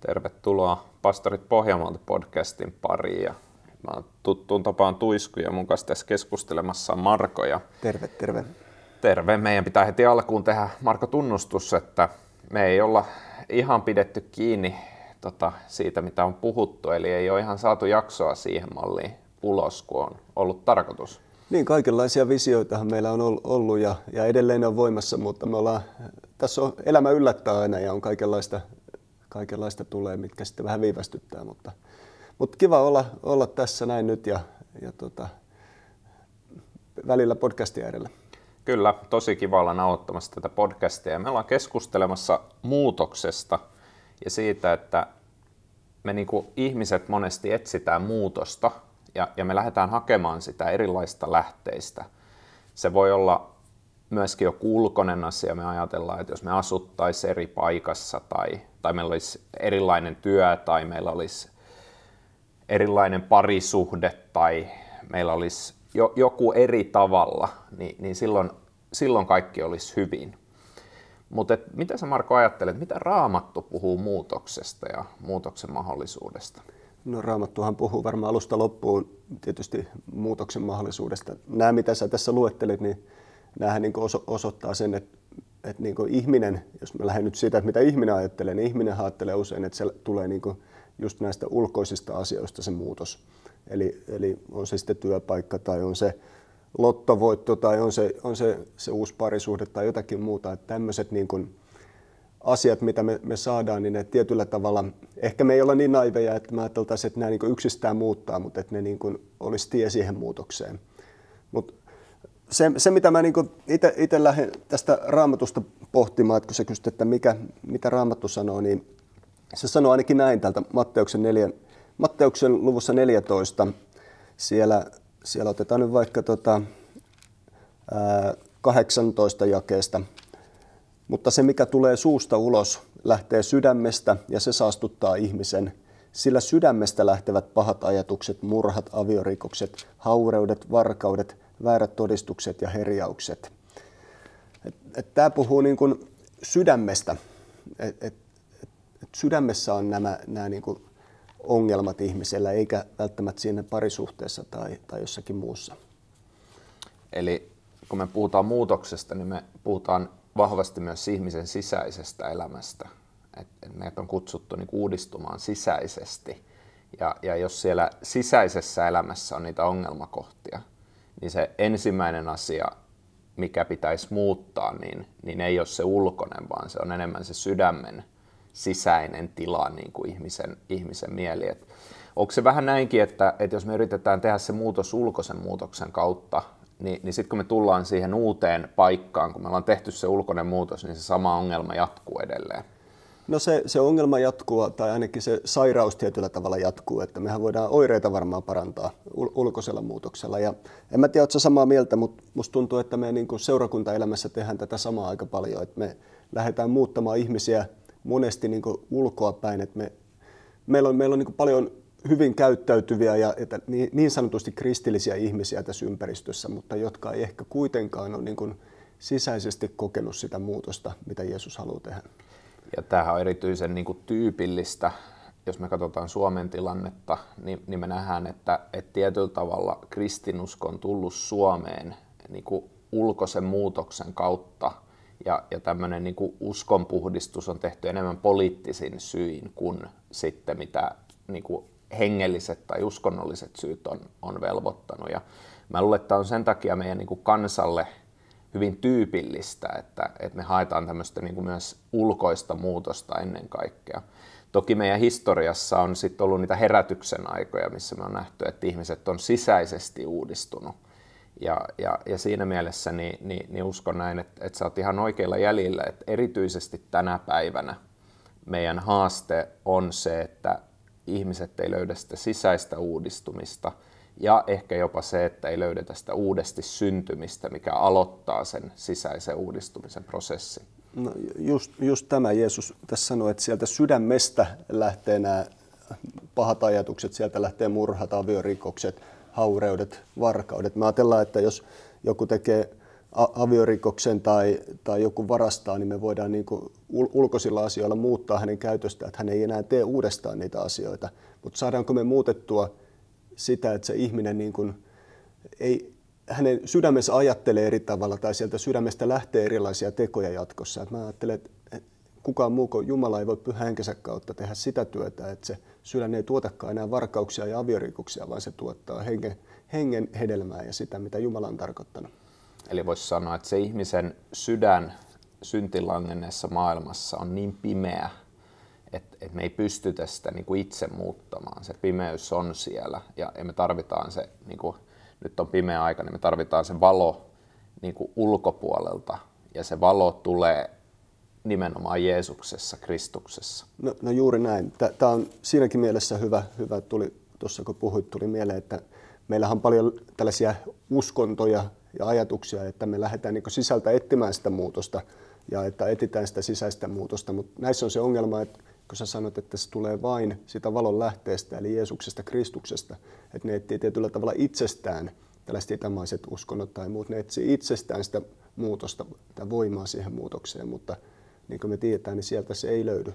Tervetuloa Pastorit Pohjanmaalta podcastin pariin. Ja mä oon tuttuun tapaan Tuisku ja mun kanssa tässä keskustelemassa Marko. Ja Terve, terve. terve. Meidän pitää heti alkuun tehdä Marko tunnustus, että me ei olla ihan pidetty kiinni tota, siitä, mitä on puhuttu. Eli ei ole ihan saatu jaksoa siihen malliin ulos, kun on ollut tarkoitus. Niin, kaikenlaisia visioitahan meillä on ollut ja, ja edelleen on voimassa, mutta me ollaan, tässä on elämä yllättää aina ja on kaikenlaista, kaikenlaista tulee, mitkä sitten vähän viivästyttää, mutta, mutta kiva olla, olla tässä näin nyt ja, ja tota, välillä podcastin äärellä. Kyllä, tosi kiva olla nauhoittamassa tätä podcastia. Me ollaan keskustelemassa muutoksesta ja siitä, että me niin ihmiset monesti etsitään muutosta ja, ja me lähdetään hakemaan sitä erilaista lähteistä. Se voi olla myöskin jo ulkoinen asia. Me ajatellaan, että jos me asuttaisiin eri paikassa tai, tai meillä olisi erilainen työ tai meillä olisi erilainen parisuhde tai meillä olisi jo, joku eri tavalla, niin, niin silloin, silloin kaikki olisi hyvin. Mutta mitä sä Marko ajattelet, mitä Raamattu puhuu muutoksesta ja muutoksen mahdollisuudesta? No Raamattuhan puhuu varmaan alusta loppuun tietysti muutoksen mahdollisuudesta. Nämä, mitä sä tässä luettelit, niin näähän niin osoittaa sen, että, että niin ihminen, jos mä lähden nyt siitä, että mitä ihminen ajattelee, niin ihminen ajattelee usein, että se tulee niin just näistä ulkoisista asioista se muutos. Eli, eli on se sitten työpaikka tai on se lottovoitto tai on se, on se, se uusi parisuhde tai jotakin muuta. Että tämmöiset niin kuin asiat, mitä me, me saadaan, niin ne tietyllä tavalla, ehkä me ei olla niin naiveja, että me ajateltaisiin, että nämä niin yksistään muuttaa, mutta että ne niin kuin olisi tie siihen muutokseen. Mutta se, se, mitä mä niin itse lähden tästä raamatusta pohtimaan, että kun sä kysyt, että mikä, mitä raamattu sanoo, niin se sanoo ainakin näin täältä Matteuksen, neljä, Matteuksen luvussa 14. Siellä, siellä otetaan nyt vaikka tota, ää, 18 jakeesta. Mutta se, mikä tulee suusta ulos, lähtee sydämestä ja se saastuttaa ihmisen. Sillä sydämestä lähtevät pahat ajatukset, murhat, aviorikokset, haureudet, varkaudet, väärät todistukset ja herjaukset. Tämä puhuu niin kuin sydämestä. Et, et, et, et sydämessä on nämä, nämä niin kuin ongelmat ihmisellä, eikä välttämättä siinä parisuhteessa tai, tai jossakin muussa. Eli kun me puhutaan muutoksesta, niin me puhutaan vahvasti myös ihmisen sisäisestä elämästä. Et, et meidät on kutsuttu niin uudistumaan sisäisesti. Ja, ja jos siellä sisäisessä elämässä on niitä ongelmakohtia, niin se ensimmäinen asia, mikä pitäisi muuttaa, niin, niin ei ole se ulkoinen, vaan se on enemmän se sydämen sisäinen tila niin kuin ihmisen, ihmisen mieli. Et onko se vähän näinkin, että, että jos me yritetään tehdä se muutos ulkoisen muutoksen kautta, niin, niin sitten kun me tullaan siihen uuteen paikkaan, kun me ollaan tehty se ulkoinen muutos, niin se sama ongelma jatkuu edelleen. No se, se ongelma jatkuu, tai ainakin se sairaus tietyllä tavalla jatkuu, että mehän voidaan oireita varmaan parantaa ul- ulkoisella muutoksella. Ja en mä tiedä, oletko samaa mieltä, mutta musta tuntuu, että me niin kuin seurakuntaelämässä tehdään tätä samaa aika paljon, että me lähdetään muuttamaan ihmisiä monesti niin kuin ulkoa päin, että me, meillä on, meillä on niin kuin paljon hyvin käyttäytyviä ja että niin sanotusti kristillisiä ihmisiä tässä ympäristössä, mutta jotka ei ehkä kuitenkaan ole niin kuin sisäisesti kokenut sitä muutosta, mitä Jeesus haluaa tehdä. Ja tämähän on erityisen niin kuin tyypillistä, jos me katsotaan Suomen tilannetta, niin, niin me nähdään, että, että tietyllä tavalla kristinusko on tullut Suomeen niin kuin ulkoisen muutoksen kautta ja, ja tämmöinen niin kuin uskonpuhdistus on tehty enemmän poliittisin syin kuin sitten mitä niin kuin hengelliset tai uskonnolliset syyt on, on velvoittanut. Ja mä luulen, että on sen takia meidän niin kuin kansalle hyvin tyypillistä, että, että me haetaan tämmöistä niin kuin myös ulkoista muutosta ennen kaikkea. Toki meidän historiassa on sitten ollut niitä herätyksen aikoja, missä me on nähty, että ihmiset on sisäisesti uudistunut. Ja, ja, ja siinä mielessä niin, niin, niin uskon näin, että, että sä oot ihan oikeilla jäljillä, että erityisesti tänä päivänä meidän haaste on se, että ihmiset ei löydä sitä sisäistä uudistumista ja ehkä jopa se, että ei löydetä sitä uudesti syntymistä, mikä aloittaa sen sisäisen uudistumisen prosessin. No just, just tämä Jeesus tässä sanoi, että sieltä sydämestä lähtee nämä pahat ajatukset, sieltä lähtee murhat, aviorikokset, haureudet, varkaudet. Me ajatellaan, että jos joku tekee aviorikoksen tai, tai joku varastaa, niin me voidaan niin kuin ulkoisilla asioilla muuttaa hänen käytöstä, että hän ei enää tee uudestaan niitä asioita. Mutta saadaanko me muutettua sitä, että se ihminen niin kuin ei, hänen sydämessä ajattelee eri tavalla tai sieltä sydämestä lähtee erilaisia tekoja jatkossa. Et mä ajattelen, että kukaan muu kuin Jumala ei voi pyhänkensä kautta tehdä sitä työtä, että se sydän ei tuotakaan enää varkauksia ja aviorikoksia, vaan se tuottaa hengen, hengen hedelmää ja sitä, mitä Jumala on tarkoittanut. Eli voisi sanoa, että se ihmisen sydän syntilangenneessa maailmassa on niin pimeä, että, että me ei pystytä sitä niin kuin itse muuttamaan. Se pimeys on siellä ja, ja me tarvitaan se, niin kuin, nyt on pimeä aika, niin me tarvitaan se valo niin kuin ulkopuolelta. Ja se valo tulee nimenomaan Jeesuksessa, Kristuksessa. No, no juuri näin. Tämä on siinäkin mielessä hyvä, hyvä tuli tuossa kun puhuit, tuli mieleen, että meillähän on paljon tällaisia uskontoja ja ajatuksia, että me lähdetään niin sisältä etsimään sitä muutosta ja että etsitään sitä sisäistä muutosta, mutta näissä on se ongelma, että kun sä sanot, että se tulee vain sitä valon lähteestä, eli Jeesuksesta, Kristuksesta, että ne etsii tietyllä tavalla itsestään, tällaiset itämaiset uskonnot tai muut, ne etsii itsestään sitä muutosta tai voimaa siihen muutokseen, mutta niin kuin me tiedetään, niin sieltä se ei löydy.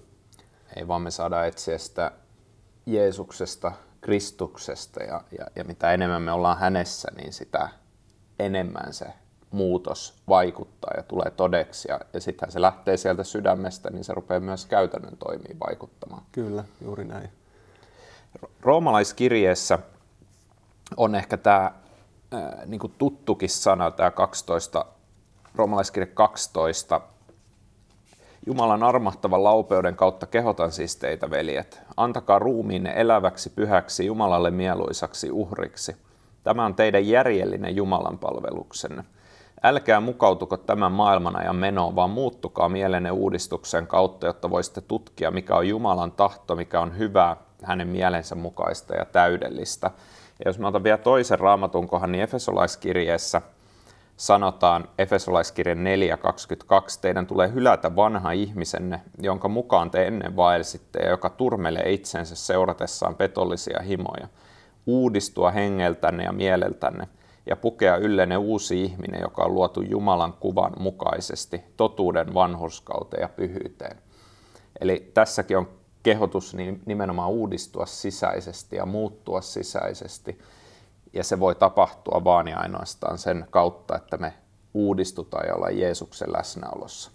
Ei vaan me saadaan etsiä sitä Jeesuksesta, Kristuksesta ja, ja, ja mitä enemmän me ollaan hänessä, niin sitä enemmän se muutos vaikuttaa ja tulee todeksi. Ja, ja sitten se lähtee sieltä sydämestä, niin se rupeaa myös käytännön toimiin vaikuttamaan. Kyllä, juuri näin. Roomalaiskirjeessä on ehkä tämä niin tuttukin sana, tämä 12, roomalaiskirje 12, Jumalan armahtavan laupeuden kautta kehotan siis teitä, veljet. Antakaa ruumiinne eläväksi, pyhäksi, Jumalalle mieluisaksi uhriksi. Tämä on teidän järjellinen Jumalan palveluksenne. Älkää mukautuko tämän maailman ajan menoon, vaan muuttukaa mielenne uudistuksen kautta, jotta voisitte tutkia, mikä on Jumalan tahto, mikä on hyvää, hänen mielensä mukaista ja täydellistä. Ja jos mä otan vielä toisen raamatun kohan, niin Efesolaiskirjeessä – sanotaan Efesolaiskirjan 4.22, teidän tulee hylätä vanha ihmisenne, jonka mukaan te ennen vaelsitte ja joka turmelee itsensä seuratessaan petollisia himoja, uudistua hengeltänne ja mieleltänne ja pukea yllenne uusi ihminen, joka on luotu Jumalan kuvan mukaisesti, totuuden vanhurskauteen ja pyhyyteen. Eli tässäkin on kehotus nimenomaan uudistua sisäisesti ja muuttua sisäisesti – ja se voi tapahtua vaan ja ainoastaan sen kautta, että me uudistutaan ja ollaan Jeesuksen läsnäolossa.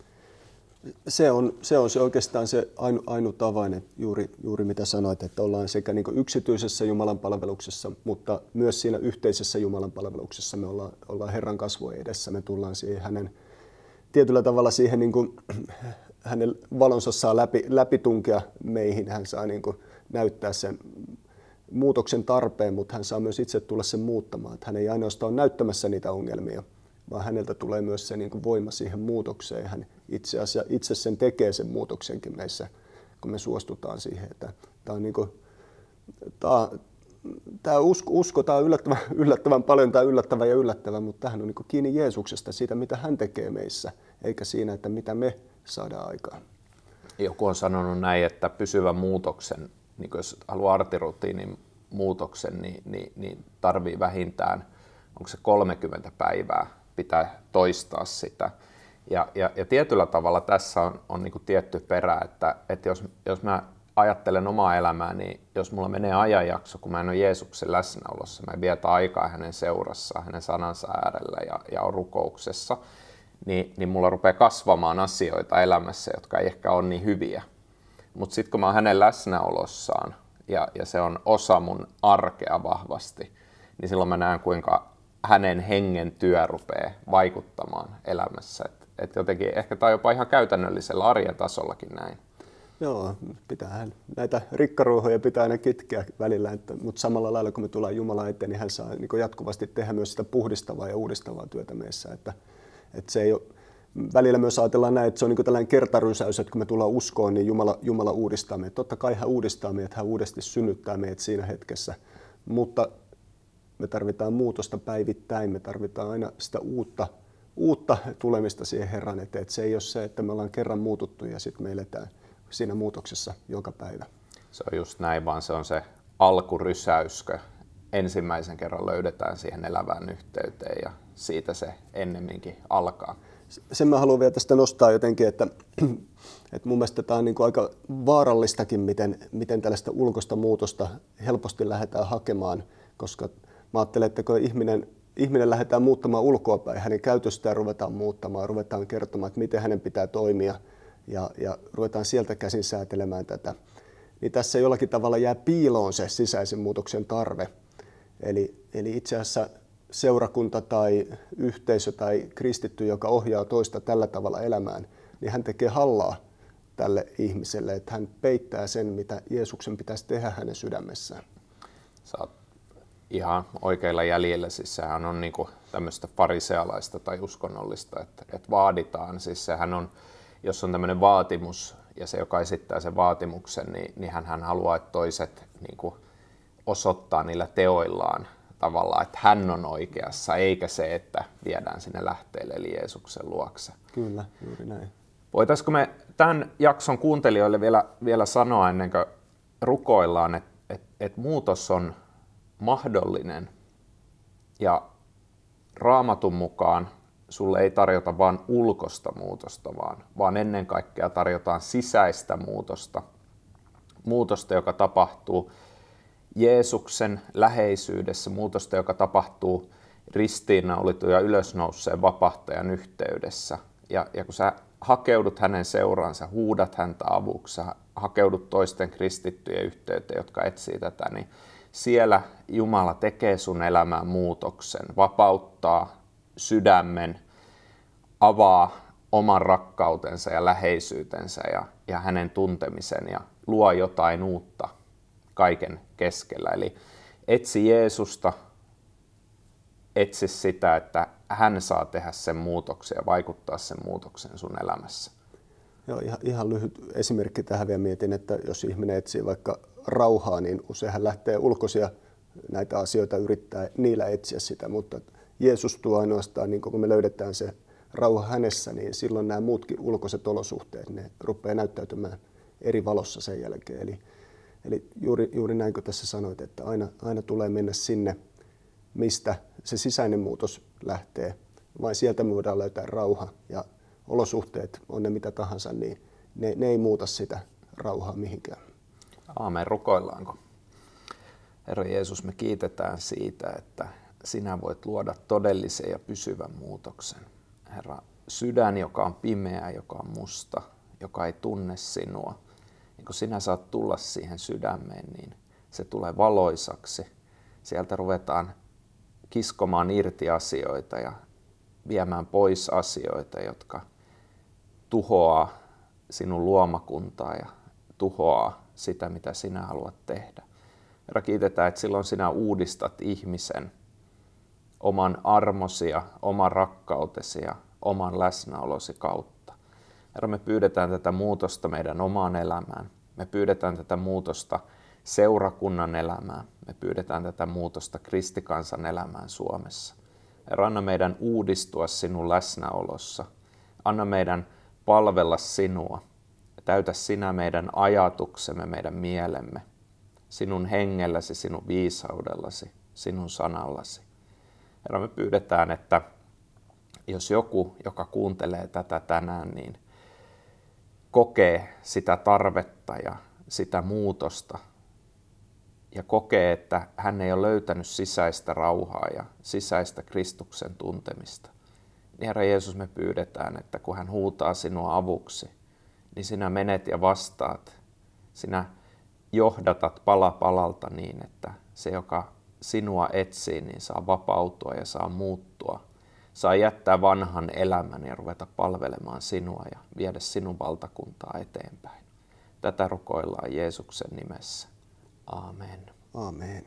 Se on, se on se oikeastaan se ainu, ainut avain, juuri, juuri mitä sanoit, että ollaan sekä niin yksityisessä Jumalan palveluksessa, mutta myös siinä yhteisessä Jumalan palveluksessa me ollaan, ollaan Herran kasvojen edessä. Me tullaan siihen hänen, tietyllä tavalla siihen, niin kuin, hänen valonsa saa läpi, läpitunkea meihin. Hän saa niin kuin, näyttää sen muutoksen tarpeen, mutta hän saa myös itse tulla sen muuttamaan. Että hän ei ainoastaan ole näyttämässä niitä ongelmia, vaan häneltä tulee myös se niin kuin voima siihen muutokseen. Hän itse asiassa itse sen tekee sen muutoksenkin meissä, kun me suostutaan siihen. Että tämä on niin kuin, tämä, tämä usko, usko tämä on yllättävän, yllättävän paljon tai yllättävä ja yllättävä, mutta tähän on niin kiinni Jeesuksesta, siitä mitä hän tekee meissä, eikä siinä, että mitä me saadaan aikaan. Joku on sanonut näin, että pysyvän muutoksen niin jos haluaa artirutiinin muutoksen, niin, niin, niin tarvii vähintään, onko se 30 päivää, pitää toistaa sitä. Ja, ja, ja tietyllä tavalla tässä on, on niin tietty perä, että, että jos, jos mä ajattelen omaa elämää, niin jos mulla menee ajanjakso, kun mä en ole Jeesuksen läsnäolossa, mä vietä aikaa hänen seurassaan, hänen sanansa äärellä ja, ja on rukouksessa, niin, niin mulla rupeaa kasvamaan asioita elämässä, jotka ei ehkä ole niin hyviä. Mutta sitten kun mä oon hänen läsnäolossaan ja, ja se on osa mun arkea vahvasti, niin silloin mä näen kuinka hänen hengen työ rupeaa vaikuttamaan elämässä. Et, et jotenkin ehkä on jopa ihan käytännöllisellä arjen tasollakin näin. Joo, pitää näitä rikkaruohoja pitää aina kitkeä välillä, että, mutta samalla lailla kun me tullaan Jumalan eteen, niin hän saa niin jatkuvasti tehdä myös sitä puhdistavaa ja uudistavaa työtä meissä. Että, että se ei ole, välillä myös ajatellaan näin, että se on niin tällainen kertarysäys, että kun me tullaan uskoon, niin Jumala, Jumala uudistaa meitä. Totta kai hän uudistaa meitä, hän uudesti synnyttää meitä siinä hetkessä, mutta me tarvitaan muutosta päivittäin, me tarvitaan aina sitä uutta, uutta tulemista siihen Herran eteen. Että se ei ole se, että me ollaan kerran muututtu ja sitten me eletään siinä muutoksessa joka päivä. Se on just näin, vaan se on se alkurysäyskö. Ensimmäisen kerran löydetään siihen elävään yhteyteen ja siitä se ennemminkin alkaa. Sen mä haluan vielä tästä nostaa jotenkin, että, että mun mielestä tämä on niin kuin aika vaarallistakin, miten, miten tällaista ulkoista muutosta helposti lähdetään hakemaan, koska mä ajattelen, että kun ihminen, ihminen lähdetään muuttamaan ulkoapäin, hänen käytöstään ruvetaan muuttamaan, ruvetaan kertomaan, että miten hänen pitää toimia ja, ja ruvetaan sieltä käsin säätelemään tätä, niin tässä jollakin tavalla jää piiloon se sisäisen muutoksen tarve. Eli, eli itse asiassa seurakunta tai yhteisö tai kristitty, joka ohjaa toista tällä tavalla elämään, niin hän tekee hallaa tälle ihmiselle, että hän peittää sen, mitä Jeesuksen pitäisi tehdä hänen sydämessään. Sä oot ihan oikeilla jäljillä, siis sehän on niinku tämmöistä farisealaista tai uskonnollista, että, että vaaditaan, siis sehän on, jos on tämmöinen vaatimus ja se, joka esittää sen vaatimuksen, niin, niin hän, hän haluaa, että toiset niinku osoittaa niillä teoillaan tavallaan, että hän on oikeassa, eikä se, että viedään sinne lähteelle eli Jeesuksen luokse. Kyllä, juuri näin. Voitaisiko me tämän jakson kuuntelijoille vielä, vielä sanoa ennen kuin rukoillaan, että, että, että muutos on mahdollinen ja raamatun mukaan sulle ei tarjota vain ulkosta muutosta, vaan, vaan ennen kaikkea tarjotaan sisäistä muutosta. Muutosta, joka tapahtuu Jeesuksen läheisyydessä, muutosta, joka tapahtuu ristiinnaulitun ja ylösnouseen vapahtajan yhteydessä. Ja, ja kun sä hakeudut hänen seuraansa, huudat häntä avuksi, hakeudut toisten kristittyjen yhteyteen, jotka etsii tätä, niin siellä Jumala tekee sun elämään muutoksen, vapauttaa sydämen, avaa oman rakkautensa ja läheisyytensä ja, ja hänen tuntemisen ja luo jotain uutta kaiken keskellä. Eli etsi Jeesusta, etsi sitä, että hän saa tehdä sen muutoksen ja vaikuttaa sen muutoksen sun elämässä. Joo, ihan, ihan lyhyt esimerkki tähän vielä mietin, että jos ihminen etsii vaikka rauhaa, niin usein hän lähtee ulkoisia näitä asioita yrittää niillä etsiä sitä, mutta Jeesus tuo ainoastaan, niin kun me löydetään se rauha hänessä, niin silloin nämä muutkin ulkoiset olosuhteet, ne rupeaa näyttäytymään eri valossa sen jälkeen. Eli Eli juuri, juuri näin kuin tässä sanoit, että aina, aina tulee mennä sinne, mistä se sisäinen muutos lähtee. Vain sieltä me voidaan löytää rauha ja olosuhteet, on ne mitä tahansa, niin ne, ne ei muuta sitä rauhaa mihinkään. Aamen, rukoillaanko? Herra Jeesus, me kiitetään siitä, että sinä voit luoda todellisen ja pysyvän muutoksen. Herra, sydän, joka on pimeä, joka on musta, joka ei tunne sinua – kun sinä saat tulla siihen sydämeen, niin se tulee valoisaksi. Sieltä ruvetaan kiskomaan irti asioita ja viemään pois asioita, jotka tuhoaa sinun luomakuntaa ja tuhoaa sitä, mitä sinä haluat tehdä. Herra, kiitetään, että silloin sinä uudistat ihmisen oman armosi ja oman rakkautesi ja oman läsnäolosi kautta. Herra, me pyydetään tätä muutosta meidän omaan elämään. Me pyydetään tätä muutosta seurakunnan elämään. Me pyydetään tätä muutosta kristikansan elämään Suomessa. Herra, anna meidän uudistua sinun läsnäolossa. Anna meidän palvella sinua. Täytä sinä meidän ajatuksemme, meidän mielemme, sinun hengelläsi, sinun viisaudellasi, sinun sanallasi. Herra, me pyydetään, että jos joku, joka kuuntelee tätä tänään, niin kokee sitä tarvetta ja sitä muutosta ja kokee, että hän ei ole löytänyt sisäistä rauhaa ja sisäistä Kristuksen tuntemista. Niin Herra Jeesus, me pyydetään, että kun hän huutaa sinua avuksi, niin sinä menet ja vastaat. Sinä johdatat pala palalta niin, että se, joka sinua etsii, niin saa vapautua ja saa muuttua saa jättää vanhan elämän ja ruveta palvelemaan sinua ja viedä sinun valtakuntaa eteenpäin. Tätä rukoillaan Jeesuksen nimessä. Amen. Amen.